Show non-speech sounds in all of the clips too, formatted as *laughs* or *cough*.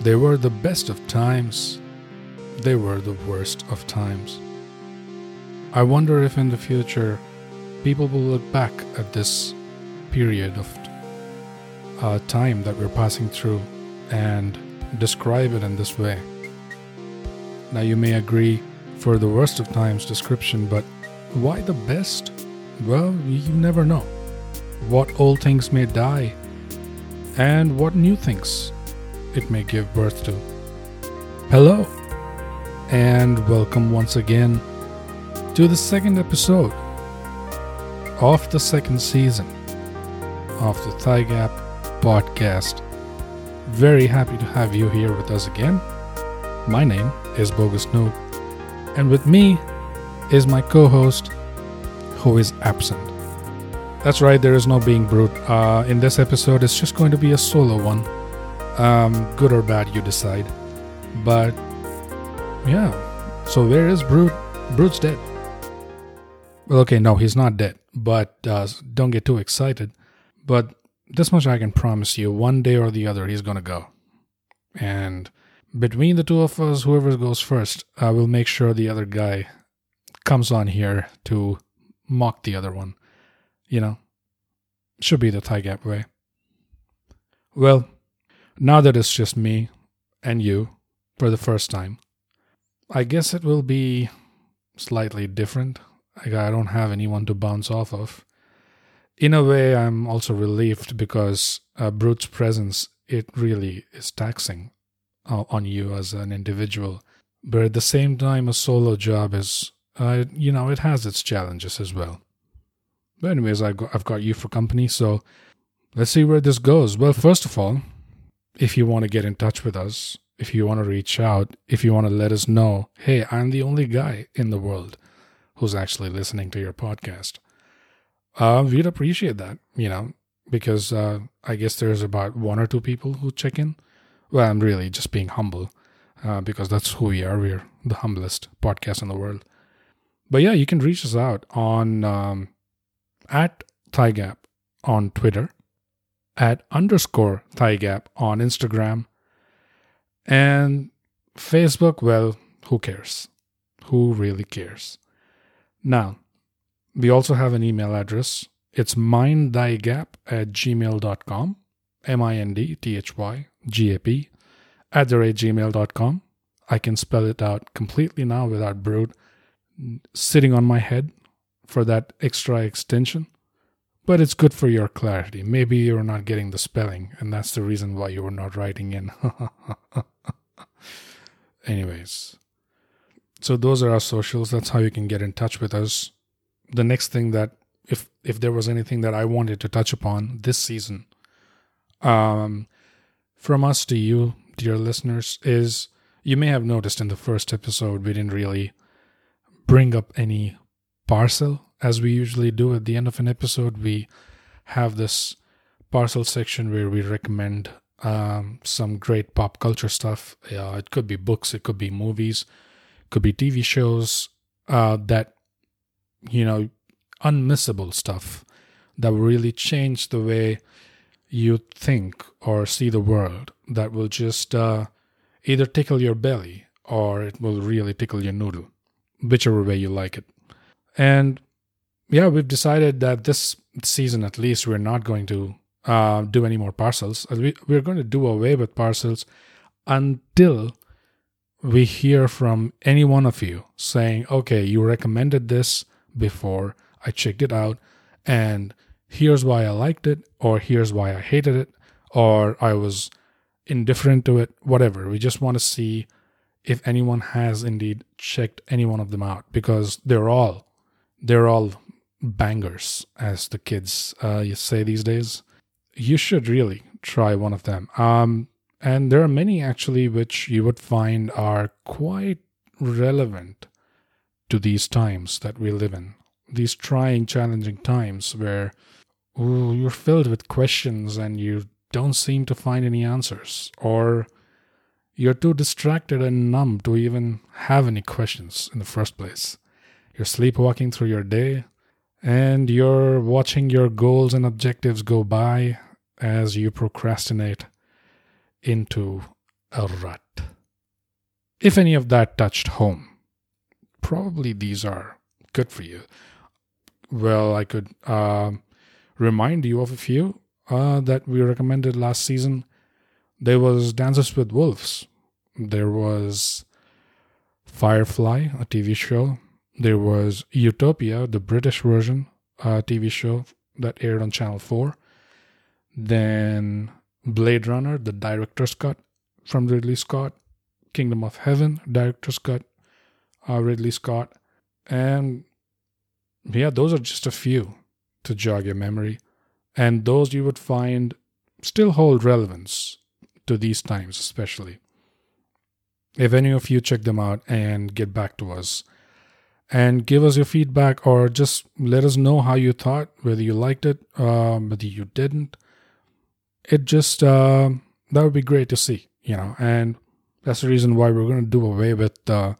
They were the best of times, they were the worst of times. I wonder if in the future people will look back at this period of uh, time that we're passing through and describe it in this way. Now, you may agree for the worst of times description, but why the best? Well, you never know. What old things may die, and what new things it may give birth to. Hello, and welcome once again to the second episode of the second season of the Thigh Gap podcast. Very happy to have you here with us again. My name is Bogus Noob, and with me is my co host who is absent. That's right, there is no being brute. Uh, in this episode, it's just going to be a solo one. Um, good or bad, you decide. But yeah, so where is Brute? Brute's dead. Well, okay, no, he's not dead, but uh, don't get too excited. But this much I can promise you one day or the other, he's gonna go. And between the two of us, whoever goes first, I will make sure the other guy comes on here to mock the other one. You know, should be the Thigh Gap way. Well, now that it's just me and you for the first time, I guess it will be slightly different. Like I don't have anyone to bounce off of. In a way, I'm also relieved because uh, Brute's presence it really is taxing uh, on you as an individual. But at the same time, a solo job is, uh, you know, it has its challenges as well. But anyways, I I've got you for company, so let's see where this goes. Well, first of all, if you want to get in touch with us, if you want to reach out, if you want to let us know, hey, I'm the only guy in the world who's actually listening to your podcast, uh, we'd appreciate that, you know, because uh, I guess there's about one or two people who check in. Well, I'm really just being humble uh, because that's who we are. We're the humblest podcast in the world. But yeah, you can reach us out on um, at Thigh Gap on Twitter, at underscore Thigh Gap on Instagram, and Facebook, well, who cares? Who really cares? Now, we also have an email address. It's mindthygap at gmail.com, M I N D T H Y G A P, at the rate gmail.com. I can spell it out completely now without Brute sitting on my head for that extra extension. But it's good for your clarity. Maybe you're not getting the spelling, and that's the reason why you were not writing in. *laughs* Anyways, so those are our socials. That's how you can get in touch with us. The next thing that, if if there was anything that I wanted to touch upon this season, um, from us to you, dear listeners, is you may have noticed in the first episode we didn't really bring up any parcel as we usually do at the end of an episode. We have this parcel section where we recommend um, some great pop culture stuff. Uh, it could be books, it could be movies, could be TV shows uh, that, you know, unmissable stuff that will really change the way you think or see the world, that will just uh, either tickle your belly or it will really tickle your noodle, whichever way you like it. And yeah, we've decided that this season at least we're not going to uh, do any more parcels. We, we're going to do away with parcels until we hear from any one of you saying, okay, you recommended this before, I checked it out, and here's why I liked it, or here's why I hated it, or I was indifferent to it, whatever. We just want to see if anyone has indeed checked any one of them out because they're all they're all bangers as the kids uh, you say these days you should really try one of them. Um, and there are many actually which you would find are quite relevant to these times that we live in. These trying, challenging times where ooh, you're filled with questions and you don't seem to find any answers, or you're too distracted and numb to even have any questions in the first place. You're sleepwalking through your day, and you're watching your goals and objectives go by as you procrastinate into a rut. If any of that touched home, probably these are good for you. Well, I could uh, remind you of a few uh, that we recommended last season. There was Dances with Wolves. There was Firefly, a TV show. There was Utopia, the British version, a TV show that aired on Channel 4. Then Blade Runner, the director's cut from Ridley Scott. Kingdom of Heaven, director's cut, uh, Ridley Scott. And yeah, those are just a few to jog your memory. And those you would find still hold relevance to these times, especially. If any of you check them out and get back to us and give us your feedback or just let us know how you thought, whether you liked it, um, whether you didn't, it just, uh, that would be great to see, you know. And that's the reason why we're going to do away with uh,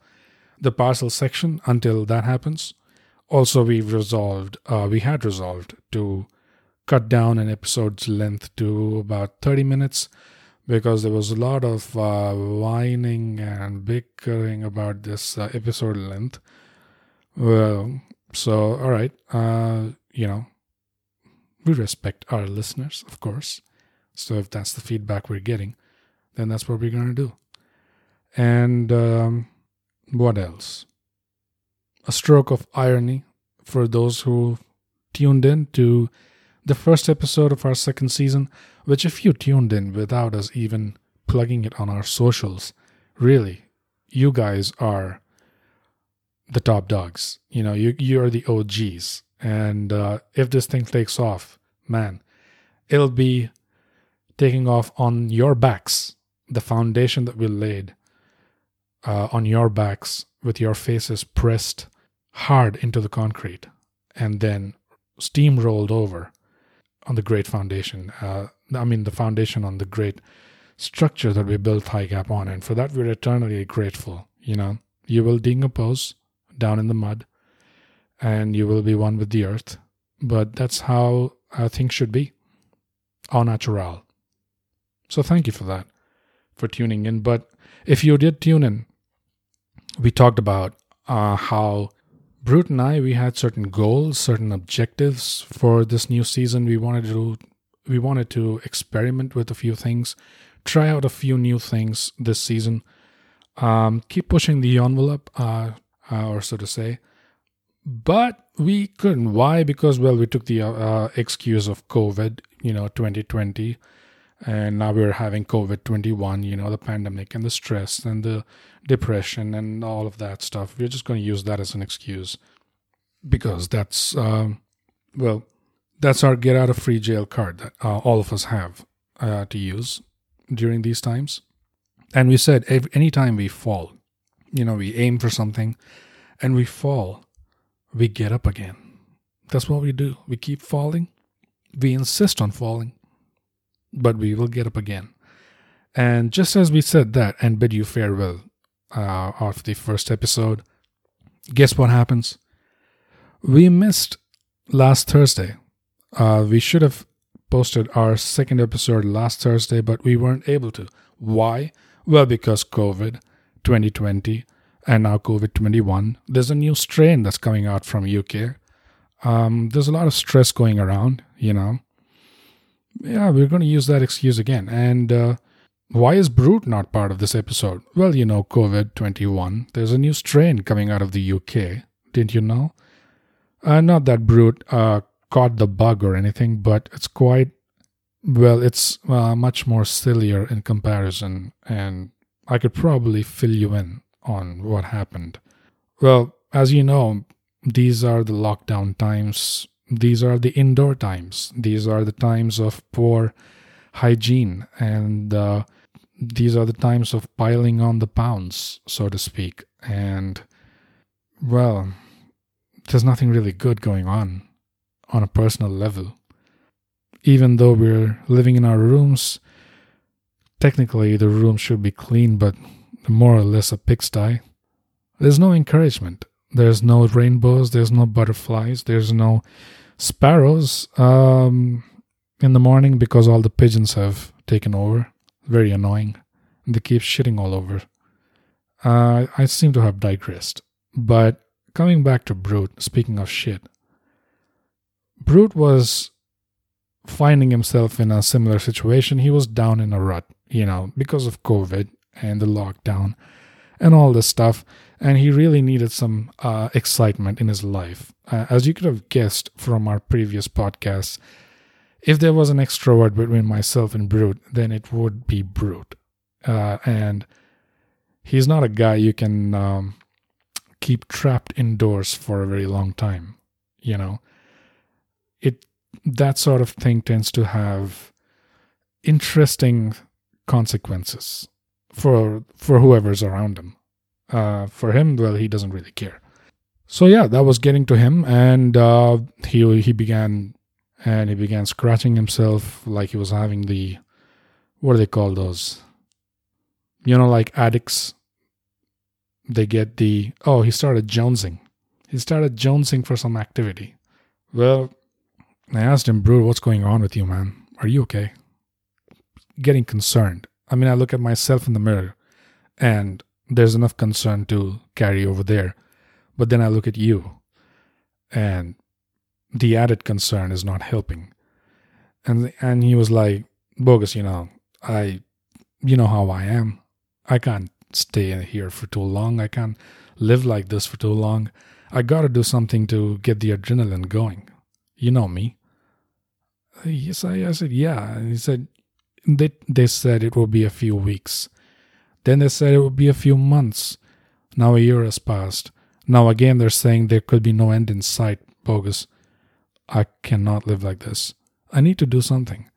the parcel section until that happens. Also, we've resolved, uh, we had resolved to cut down an episode's length to about 30 minutes because there was a lot of uh, whining and bickering about this uh, episode length. Well, so, all right, uh, you know, we respect our listeners, of course. So if that's the feedback we're getting, then that's what we're going to do. And um, what else? A stroke of irony for those who tuned in to the first episode of our second season, which, if you tuned in without us even plugging it on our socials, really, you guys are the top dogs. You know, you you're the OGs. And uh, if this thing takes off, man, it'll be taking off on your backs. The foundation that we laid uh, on your backs with your faces pressed hard into the concrete and then steamrolled over on the great foundation. Uh, I mean, the foundation on the great structure that we built Thigh Gap on. And for that, we're eternally grateful. You know, you will decompose down in the mud and you will be one with the earth. But that's how uh, things should be, au natural. So thank you for that, for tuning in. But if you did tune in, we talked about uh, how Brute and I we had certain goals, certain objectives for this new season. We wanted to we wanted to experiment with a few things, try out a few new things this season. Um, keep pushing the envelope, uh, uh, or so to say. But we couldn't. Why? Because well, we took the uh, excuse of COVID, you know, 2020 and now we're having COVID 21, you know, the pandemic and the stress and the depression and all of that stuff. We're just going to use that as an excuse because that's, um, well, that's our get out of free jail card that uh, all of us have uh, to use during these times. And we said every, anytime we fall, you know, we aim for something and we fall, we get up again. That's what we do. We keep falling, we insist on falling but we will get up again. And just as we said that and bid you farewell uh, of the first episode, guess what happens? We missed last Thursday. Uh, we should have posted our second episode last Thursday, but we weren't able to. Why? Well, because COVID 2020 and now COVID 21. There's a new strain that's coming out from UK. Um, there's a lot of stress going around, you know yeah, we're going to use that excuse again. And uh, why is Brute not part of this episode? Well, you know, COVID 21. There's a new strain coming out of the UK. Didn't you know? Uh, not that Brute uh, caught the bug or anything, but it's quite, well, it's uh, much more sillier in comparison. And I could probably fill you in on what happened. Well, as you know, these are the lockdown times these are the indoor times. These are the times of poor hygiene, and uh, these are the times of piling on the pounds, so to speak. And, well, there's nothing really good going on on a personal level. Even though we're living in our rooms, technically the room should be clean, but more or less a pigsty. There's no encouragement. There's no rainbows, there's no butterflies, there's no sparrows um, in the morning because all the pigeons have taken over. Very annoying. They keep shitting all over. Uh, I seem to have digressed. But coming back to Brute, speaking of shit, Brute was finding himself in a similar situation. He was down in a rut, you know, because of COVID and the lockdown and all this stuff. And he really needed some uh, excitement in his life. Uh, as you could have guessed from our previous podcasts, if there was an extrovert between myself and Brute, then it would be Brute. Uh, and he's not a guy you can um, keep trapped indoors for a very long time. You know, it that sort of thing tends to have interesting consequences for for whoever's around him. Uh, for him, well, he doesn't really care. So yeah, that was getting to him, and uh, he he began and he began scratching himself like he was having the what do they call those? You know, like addicts. They get the oh, he started jonesing. He started jonesing for some activity. Well, I asked him, Bro, what's going on with you, man? Are you okay? Getting concerned. I mean, I look at myself in the mirror and there's enough concern to carry over there. But then I look at you and the added concern is not helping. And and he was like, Bogus, you know, I you know how I am. I can't stay here for too long. I can't live like this for too long. I gotta do something to get the adrenaline going. You know me. Yes, I, I said, yeah. And he said, they, they said it will be a few weeks. Then they said it would be a few months. Now a year has passed. Now again they're saying there could be no end in sight. Bogus. I cannot live like this. I need to do something.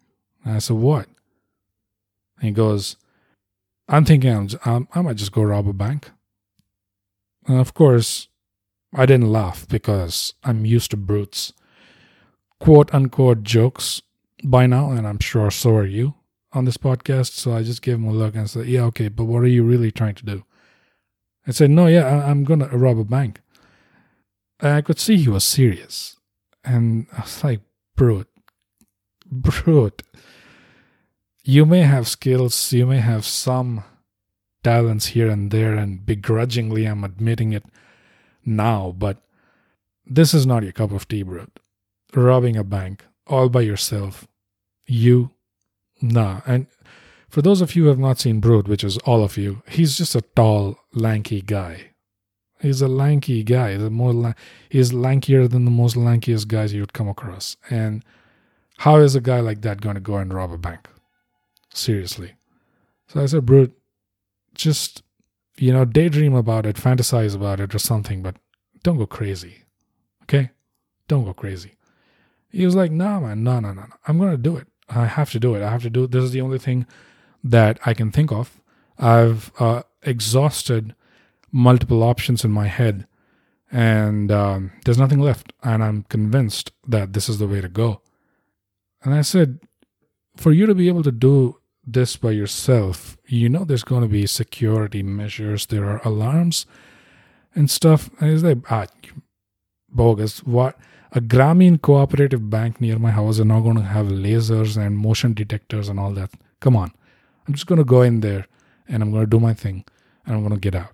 And I said, What? And he goes, I'm thinking I'm, I might just go rob a bank. And of course, I didn't laugh because I'm used to brutes. Quote unquote jokes by now, and I'm sure so are you on this podcast. So I just gave him a look and said, Yeah, okay, but what are you really trying to do? I said, No, yeah, I'm going to rob a bank. And I could see he was serious. And I was like, brute, brute. You may have skills, you may have some talents here and there, and begrudgingly I'm admitting it now, but this is not your cup of tea, brute. Robbing a bank all by yourself. You, nah. And for those of you who have not seen Brute, which is all of you, he's just a tall, lanky guy. He's a lanky guy. The more la- he's lankier than the most lankiest guys you'd come across. And how is a guy like that going to go and rob a bank? Seriously. So I said, Brute, just you know, daydream about it, fantasize about it or something, but don't go crazy. Okay? Don't go crazy. He was like, nah, man, no, no, no, no. I'm going to do it. I have to do it. I have to do. This is the only thing that I can think of. I've uh, exhausted multiple options in my head, and um, there's nothing left. And I'm convinced that this is the way to go. And I said, for you to be able to do this by yourself, you know there's going to be security measures, there are alarms and stuff. And he's like, ah, bogus. What? A Grameen cooperative bank near my house are not going to have lasers and motion detectors and all that. Come on. I'm just going to go in there and I'm going to do my thing and I'm going to get out.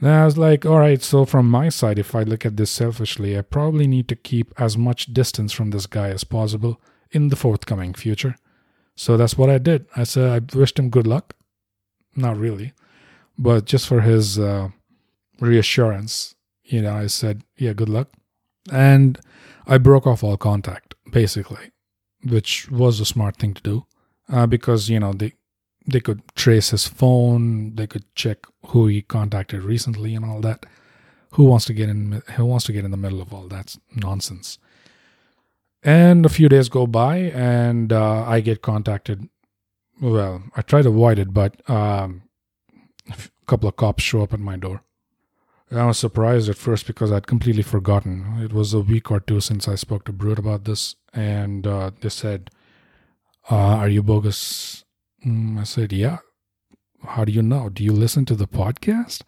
Then I was like, all right, so from my side, if I look at this selfishly, I probably need to keep as much distance from this guy as possible in the forthcoming future. So that's what I did. I said, I wished him good luck. Not really, but just for his uh, reassurance, you know, I said, yeah, good luck. And I broke off all contact, basically, which was a smart thing to do uh, because, you know, the they could trace his phone they could check who he contacted recently and all that. Who wants to get in who wants to get in the middle of all that nonsense? And a few days go by and uh, i get contacted well i try to avoid it but um, a couple of cops show up at my door i was surprised at first because i'd completely forgotten it was a week or two since i spoke to brute about this and uh, they said uh, are you bogus Mm, I said, Yeah. How do you know? Do you listen to the podcast?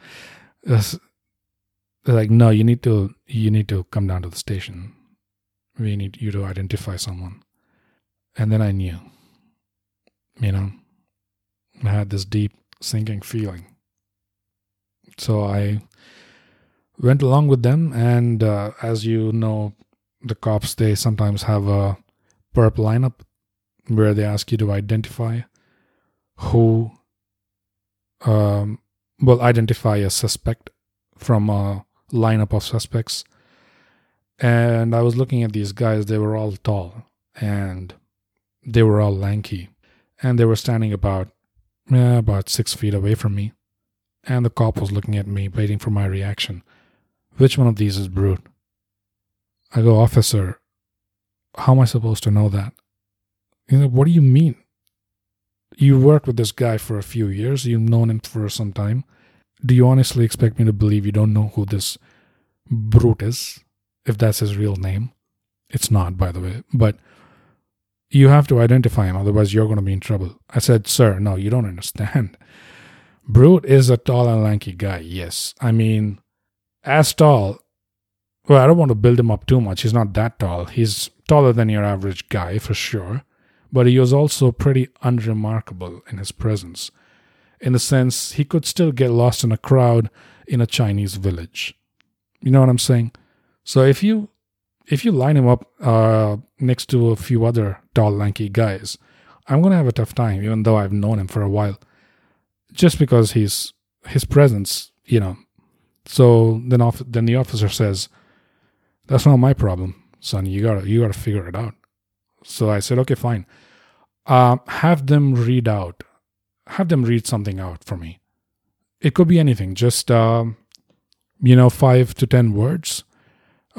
They're like, no, you need to you need to come down to the station. We need you to identify someone. And then I knew. You know, I had this deep sinking feeling. So I went along with them, and uh, as you know, the cops they sometimes have a perp lineup where they ask you to identify who, um, well, identify a suspect from a lineup of suspects. And I was looking at these guys; they were all tall and they were all lanky, and they were standing about about six feet away from me. And the cop was looking at me, waiting for my reaction. Which one of these is Brute? I go, Officer, how am I supposed to know that? You know, what do you mean? You worked with this guy for a few years, you've known him for some time. Do you honestly expect me to believe you don't know who this Brute is? If that's his real name? It's not, by the way. But you have to identify him, otherwise, you're going to be in trouble. I said, Sir, no, you don't understand. Brute is a tall and lanky guy, yes. I mean, as tall. Well, I don't want to build him up too much. He's not that tall. He's taller than your average guy, for sure. But he was also pretty unremarkable in his presence, in the sense he could still get lost in a crowd in a Chinese village. You know what I'm saying? So if you if you line him up uh, next to a few other tall, lanky guys, I'm gonna have a tough time, even though I've known him for a while, just because he's his presence, you know. So then, off, then the officer says, "That's not my problem, son. You gotta you gotta figure it out." So I said, "Okay, fine. Uh, have them read out, have them read something out for me. It could be anything, just uh, you know, five to ten words."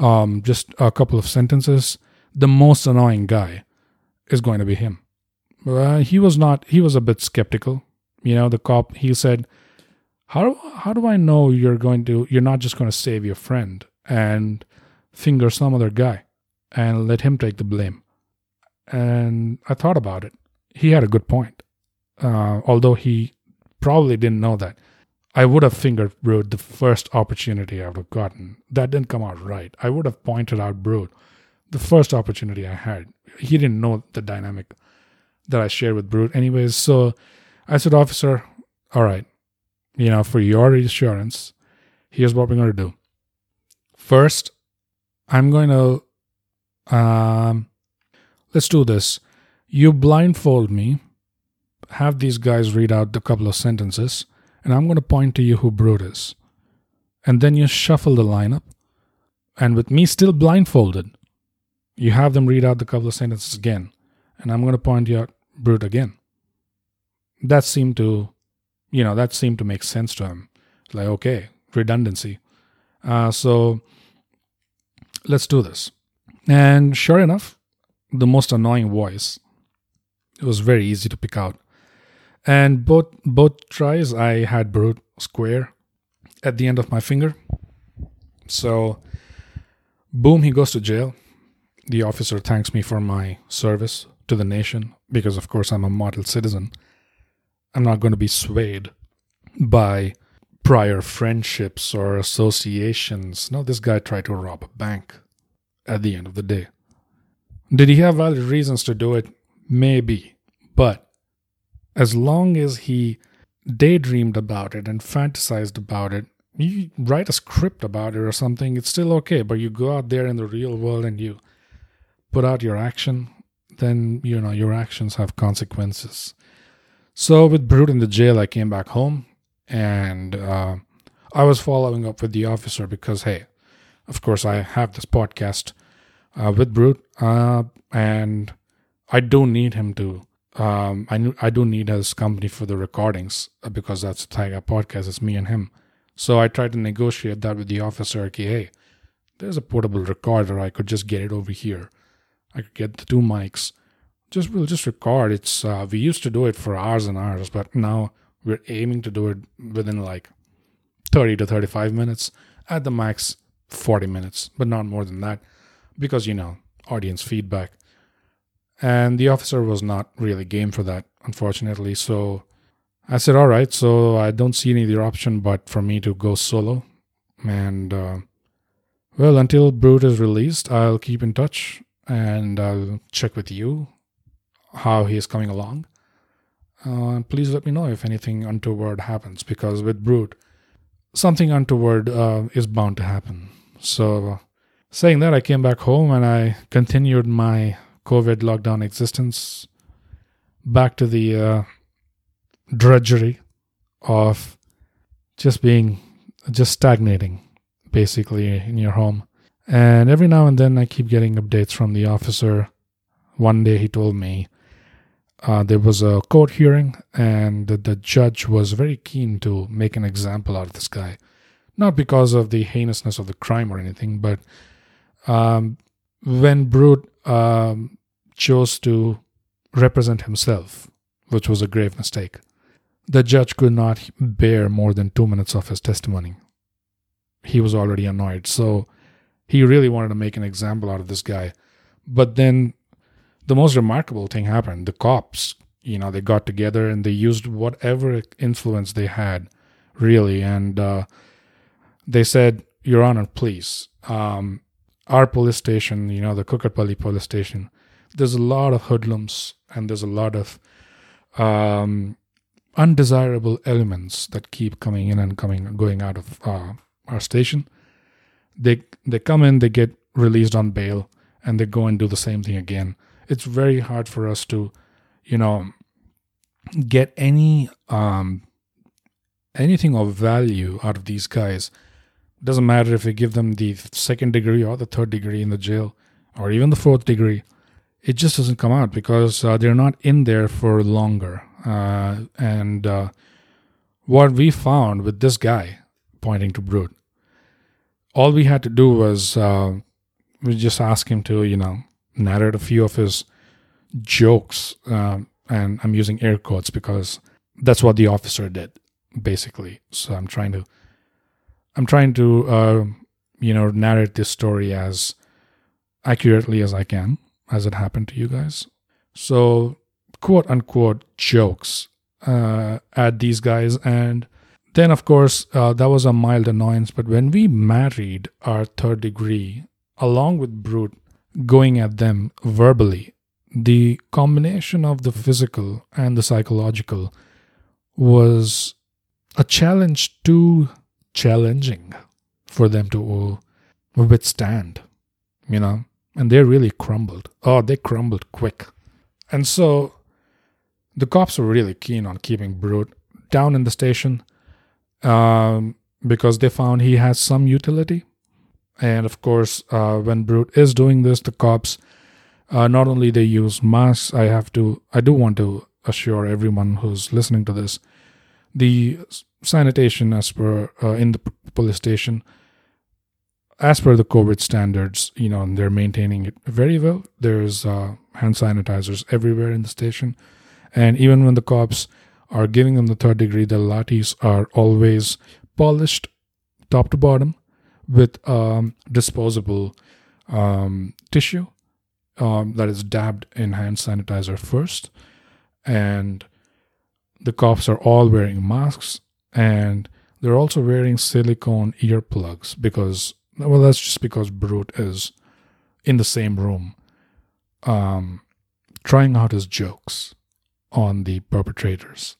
um, just a couple of sentences, the most annoying guy is going to be him. Uh, he was not. He was a bit skeptical. You know, the cop. He said, "How how do I know you're going to? You're not just going to save your friend and finger some other guy and let him take the blame." And I thought about it. He had a good point, uh, although he probably didn't know that. I would have fingered Brute the first opportunity I would have gotten. That didn't come out right. I would have pointed out Brute the first opportunity I had. He didn't know the dynamic that I shared with Brute, anyways. So I said, Officer, all right, you know, for your reassurance, here's what we're going to do. First, I'm going to, um, let's do this. You blindfold me, have these guys read out a couple of sentences and I'm going to point to you who Brute is. And then you shuffle the lineup, and with me still blindfolded, you have them read out the couple of sentences again, and I'm going to point you out Brute again. That seemed to, you know, that seemed to make sense to him. Like, okay, redundancy. Uh, so let's do this. And sure enough, the most annoying voice, it was very easy to pick out and both both tries I had Brute square at the end of my finger. So boom, he goes to jail. The officer thanks me for my service to the nation because of course I'm a model citizen. I'm not going to be swayed by prior friendships or associations. No, this guy tried to rob a bank at the end of the day. Did he have valid reasons to do it? Maybe. But as long as he daydreamed about it and fantasized about it, you write a script about it or something, it's still okay. But you go out there in the real world and you put out your action, then you know your actions have consequences. So with Brute in the jail, I came back home and uh, I was following up with the officer because hey, of course I have this podcast uh, with Brute, uh, and I don't need him to um, I I do need his company for the recordings uh, because that's a Thigh Gap podcast. It's me and him. So I tried to negotiate that with the officer. Okay, hey, there's a portable recorder. I could just get it over here. I could get the two mics. Just we'll just record. It's uh, we used to do it for hours and hours, but now we're aiming to do it within like 30 to 35 minutes at the max 40 minutes, but not more than that because you know audience feedback. And the officer was not really game for that, unfortunately. So I said, all right, so I don't see any other option but for me to go solo. And uh, well, until Brute is released, I'll keep in touch and I'll check with you how he is coming along. Uh, please let me know if anything untoward happens because with Brute, something untoward uh, is bound to happen. So, saying that, I came back home and I continued my COVID lockdown existence back to the uh, drudgery of just being, just stagnating basically in your home. And every now and then I keep getting updates from the officer. One day he told me uh, there was a court hearing and the, judge was very keen to make an example out of this guy. Not because of the heinousness of the crime or anything, but um, when Brute um, chose to represent himself, which was a grave mistake, the judge could not bear more than two minutes of his testimony. He was already annoyed. So he really wanted to make an example out of this guy. But then the most remarkable thing happened. The cops, you know, they got together and they used whatever influence they had, really. And uh, they said, Your Honor, please, um, our police station, you know, the Kukatpally police station, there's a lot of hoodlums and there's a lot of um, undesirable elements that keep coming in and coming going out of uh, our station. They they come in, they get released on bail, and they go and do the same thing again. It's very hard for us to, you know, get any um, anything of value out of these guys. Doesn't matter if we give them the second degree or the third degree in the jail, or even the fourth degree. It just doesn't come out because uh, they're not in there for longer. Uh, and uh, what we found with this guy, pointing to Brute, all we had to do was uh, we just ask him to, you know, narrate a few of his jokes, um, and I'm using air quotes because that's what the officer did, basically. So I'm trying to, I'm trying to, uh, you know, narrate this story as accurately as I can, as it happened to you guys. So, quote unquote jokes uh, at these guys, and then, of course, uh, that was a mild annoyance. But when we married our third degree, along with Brute going at them verbally, the combination of the physical and the psychological was a challenge too challenging for them to withstand, you know, and they really crumbled. Oh, they crumbled quick. And so the cops were really keen on keeping Brute down in the station um, because they found he has some utility. And of course, uh, when Brute is doing this, the cops uh, not only they use masks. I have to. I do want to assure everyone who's listening to this, the sanitation as per uh, in the police station, as per the COVID standards, you know, they're maintaining it very well. There's uh, hand sanitizers everywhere in the station, and even when the cops are giving them the third degree, the lathis are always polished top to bottom with um, disposable um, tissue um, that is dabbed in hand sanitizer first. And the cops are all wearing masks and they're also wearing silicone earplugs because, well, that's just because Brute is in the same room um, trying out his jokes on the perpetrators.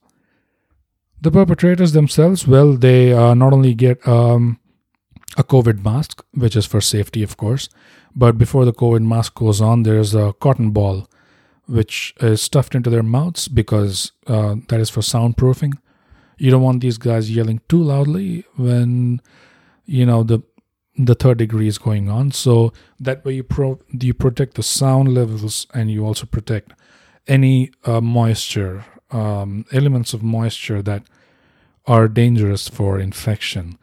The perpetrators themselves, well, they uh, not only get um, a COVID mask, which is for safety, of course, but before the COVID mask goes on, there's a cotton ball which is stuffed into their mouths because uh, that is for soundproofing. You don't want these guys yelling too loudly when you know the the third degree is going on. So that way you pro you protect the sound levels and you also protect any uh, moisture um, elements of moisture that are dangerous for infection.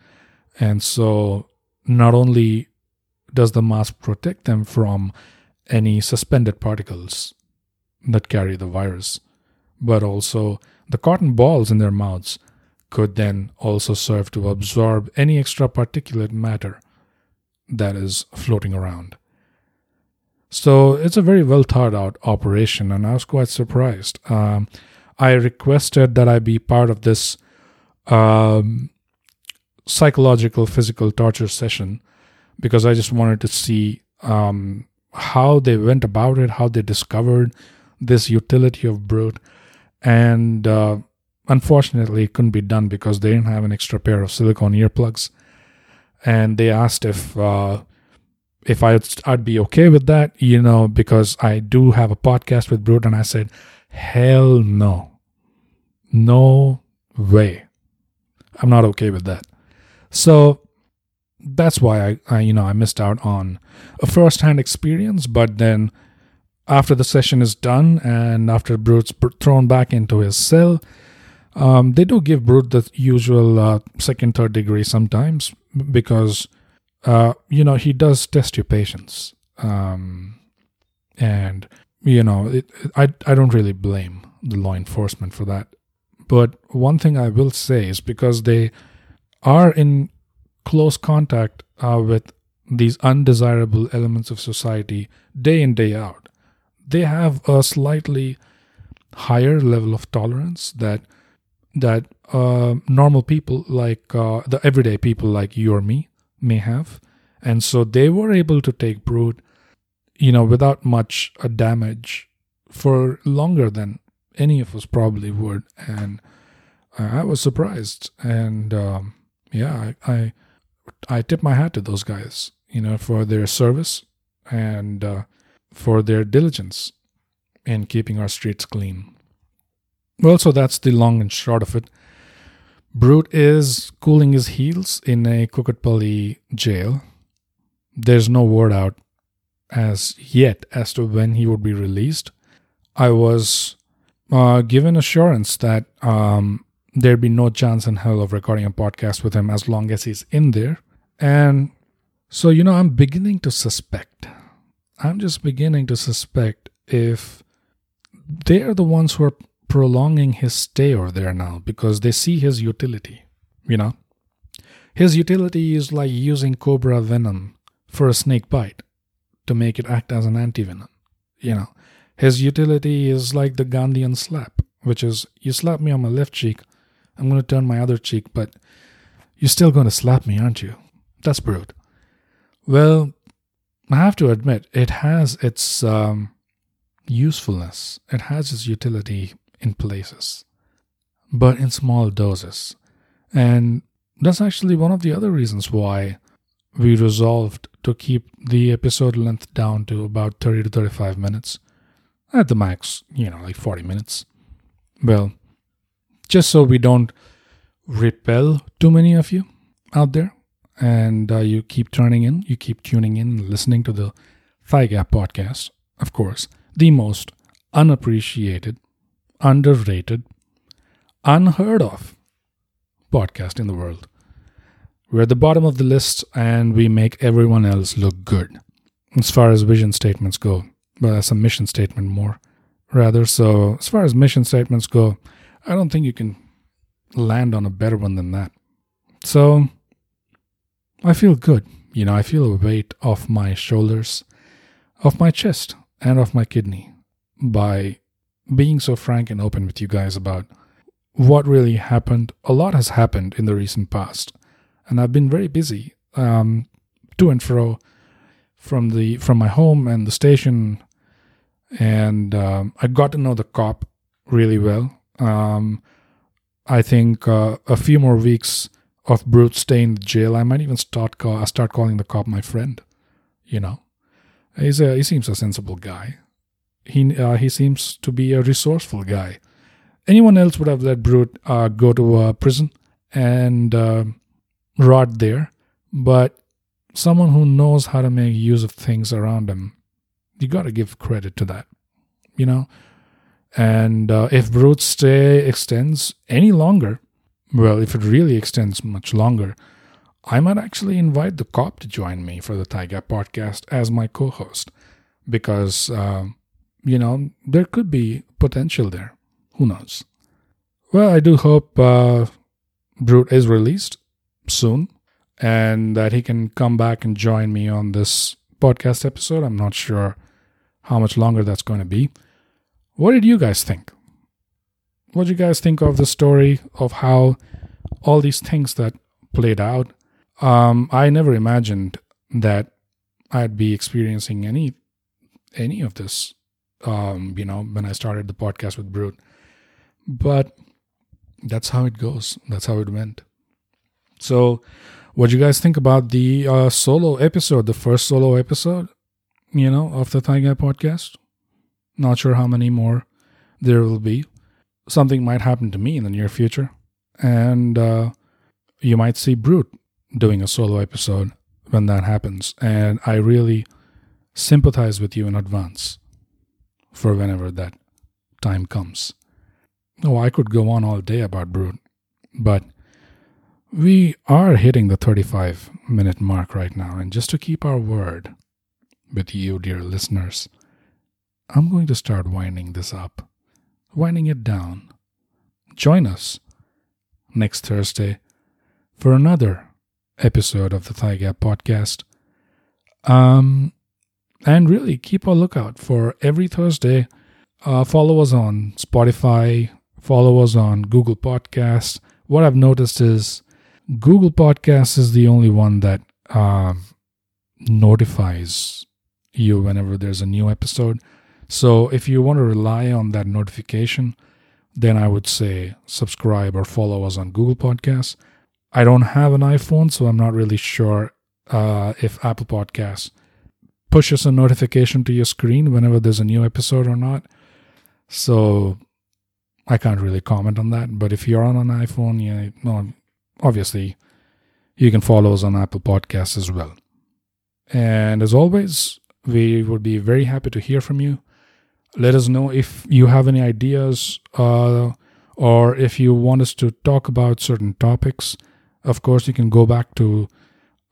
And so, not only does the mask protect them from any suspended particles that carry the virus, but also the cotton balls in their mouths could then also serve to absorb any extra particulate matter that is floating around. So it's a very well thought out operation, and I was quite surprised. Um, I requested that I be part of this um, psychological, physical torture session because I just wanted to see um, how they went about it, how they discovered this utility of Brute, and uh, unfortunately, it couldn't be done because they didn't have an extra pair of silicone earplugs. And they asked if uh, if I'd, I'd be okay with that, you know, because I do have a podcast with Brute, and I said, hell no, no way, I'm not okay with that. So that's why I, I you know I missed out on a first-hand experience. But then after the session is done and after Brute's thrown back into his cell, um, they do give Brute the usual uh, second, third degree sometimes because uh, you know he does test your patience, um, and you know it, I I don't really blame the law enforcement for that. But one thing I will say is because they are in close contact uh, with these undesirable elements of society day in day out. They have a slightly higher level of tolerance that that uh, normal people like uh, the everyday people like you or me may have. And so they were able to take Brute, you know without much uh, damage for longer than any of us probably would. And i was surprised. And um, yeah I, I I tip my hat to those guys, you know, for their service and uh, for their diligence in keeping our streets clean. Well, so that's the long and short of it. Brute is cooling his heels in a Kukatpally jail. There's no word out as yet as to when he would be released. I was uh, given assurance that um, there'd be no chance in hell of recording a podcast with him as long as he's in there. And so, you know, I'm beginning to suspect. I'm just beginning to suspect if they are the ones who are prolonging his stay over there now because they see his utility, you know? His utility is like using cobra venom for a snake bite to make it act as an antivenom, you know? His utility is like the Gandhian slap, which is you slap me on my left cheek, I'm going to turn my other cheek, but you're still going to slap me, aren't you? That's Brute. Well, I have to admit, it has its um, usefulness, it has its utility in places, but in small doses. And that's actually one of the other reasons why we resolved to keep the episode length down to about 30 to 35 minutes. At the max, you know, like 40 minutes. Well, just so we don't repel too many of you out there and uh, you keep turning in, you keep tuning in and listening to the Thigh Gap podcast, of course, the most unappreciated, underrated, unheard of podcast in the world. We're at the bottom of the list and we make everyone else look good as far as vision statements go. But that's a mission statement more, rather. So, as far as mission statements go, I don't think you can land on a better one than that. So I feel good. You know, I feel a weight off my shoulders, off my chest, and off my kidney by being so frank and open with you guys about what really happened. A lot has happened in the recent past, and I've been very busy um, to and fro from the from my home and the station, and um, I got to know the cop really well. Um, I think uh, a few more weeks of Brute stay in the jail, I might even start call, start calling the cop my friend. You know, he's a, he seems a sensible guy. He uh, he seems to be a resourceful guy. Anyone else would have let Brute uh, go to uh, prison and uh, rot there, but someone who knows how to make use of things around him, you got to give credit to that. You know, and uh, if Brute's stay extends any longer, well, if it really extends much longer, I might actually invite the cop to join me for the Thigh Gap podcast as my co host because, uh, you know, there could be potential there. Who knows? Well, I do hope uh, Brute is released soon and that he can come back and join me on this podcast episode. I'm not sure how much longer that's going to be. What did you guys think? What did you guys think of the story of how all these things that played out? Um, I never imagined that I'd be experiencing any any of this. Um, you know, when I started the podcast with Brute, But that's how it goes. That's how it went. So, what you guys think about the uh, solo episode, the first solo episode, you know, of the Thigh Gap podcast? Not sure how many more there will be. Something might happen to me in the near future. And uh, you might see Brute doing a solo episode when that happens. And I really sympathize with you in advance for whenever that time comes. Oh, I could go on all day about Brute, but we are hitting the 35 minute mark right now. And just to keep our word with you, dear listeners, I'm going to start winding this up, winding it down. Join us next Thursday for another episode of the Thigh Gap podcast. Um, and really keep a lookout for every Thursday. Uh, follow us on Spotify, follow us on Google Podcasts. What I've noticed is Google Podcasts is the only one that uh, notifies you whenever there's a new episode. So if you want to rely on that notification, then I would say subscribe or follow us on Google Podcasts. I don't have an iPhone, so I'm not really sure uh, if Apple Podcasts pushes a notification to your screen whenever there's a new episode or not. So I can't really comment on that. But if you're on an iPhone, yeah, no, obviously you can follow us on Apple Podcasts as well. And as always, we would be very happy to hear from you. Let us know if you have any ideas uh, or if you want us to talk about certain topics. Of course, you can go back to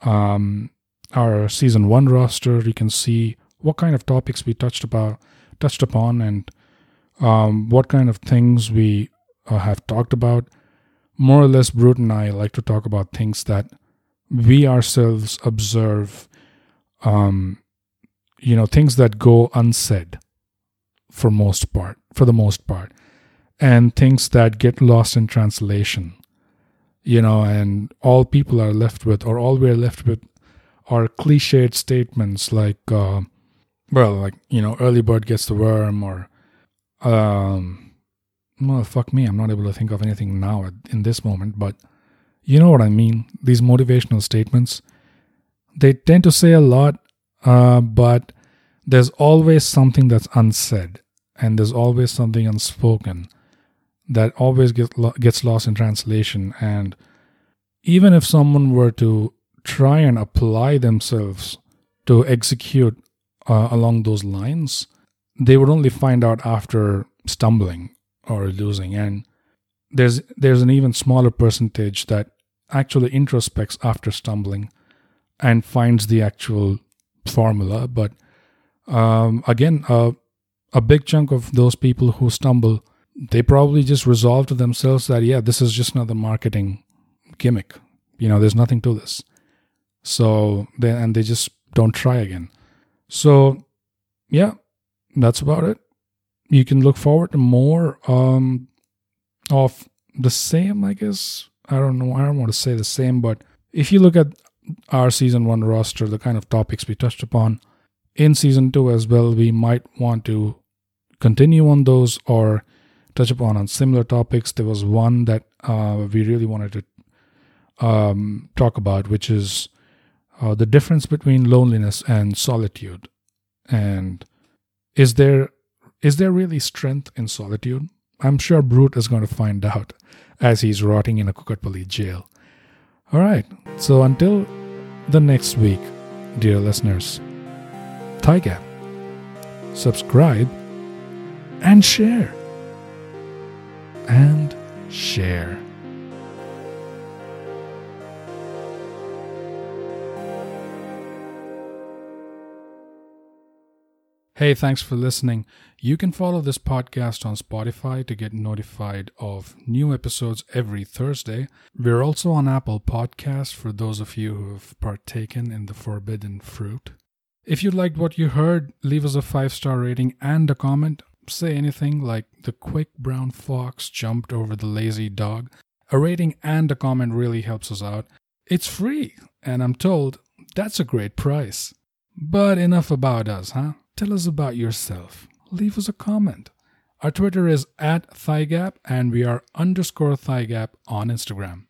um, our season one roster, you can see what kind of topics we touched about, touched upon, and um, what kind of things we uh, have talked about. More or less, Brute and I like to talk about things that we ourselves observe. Um, you know, things that go unsaid for most part, for the most part, and things that get lost in translation. You know, and all people are left with, or all we're left with, are cliched statements like, uh, well, like, you know, early bird gets the worm or, um, well, fuck me, I'm not able to think of anything now in this moment, but you know what I mean. These motivational statements, they tend to say a lot, uh, but there's always something that's unsaid, and there's always something unspoken that always gets gets lost in translation. And even if someone were to try and apply themselves to execute uh, along those lines, they would only find out after stumbling or losing. And there's there's an even smaller percentage that actually introspects after stumbling and finds the actual formula. But um, again, uh, a big chunk of those people who stumble, they probably just resolve to themselves that yeah, this is just another marketing gimmick. You know, there's nothing to this. So they and they just don't try again. So yeah, that's about it. You can look forward to more um, of the same, I guess. I don't know. I don't want to say the same, but if you look at our season one roster, the kind of topics we touched upon in season two as well, we might want to continue on those or touch upon on similar topics. There was one that uh, we really wanted to um, talk about, which is uh, the difference between loneliness and solitude. And is there is there really strength in solitude? I'm sure brute is going to find out *laughs* as he's rotting in a kukatpally jail. All right. So until the next week dear listeners gap subscribe and share and share Hey, thanks for listening. You can follow this podcast on Spotify to get notified of new episodes every Thursday. We're also on Apple Podcasts for those of you who have partaken in the forbidden fruit. If you liked what you heard, leave us a five star rating and a comment. Say anything like the quick brown fox jumped over the lazy dog. A rating and a comment really helps us out. It's free, and I'm told that's a great price. But enough about us, huh? Tell us about yourself. Leave us a comment. Our Twitter is at ThighGap and we are underscore ThighGap on Instagram.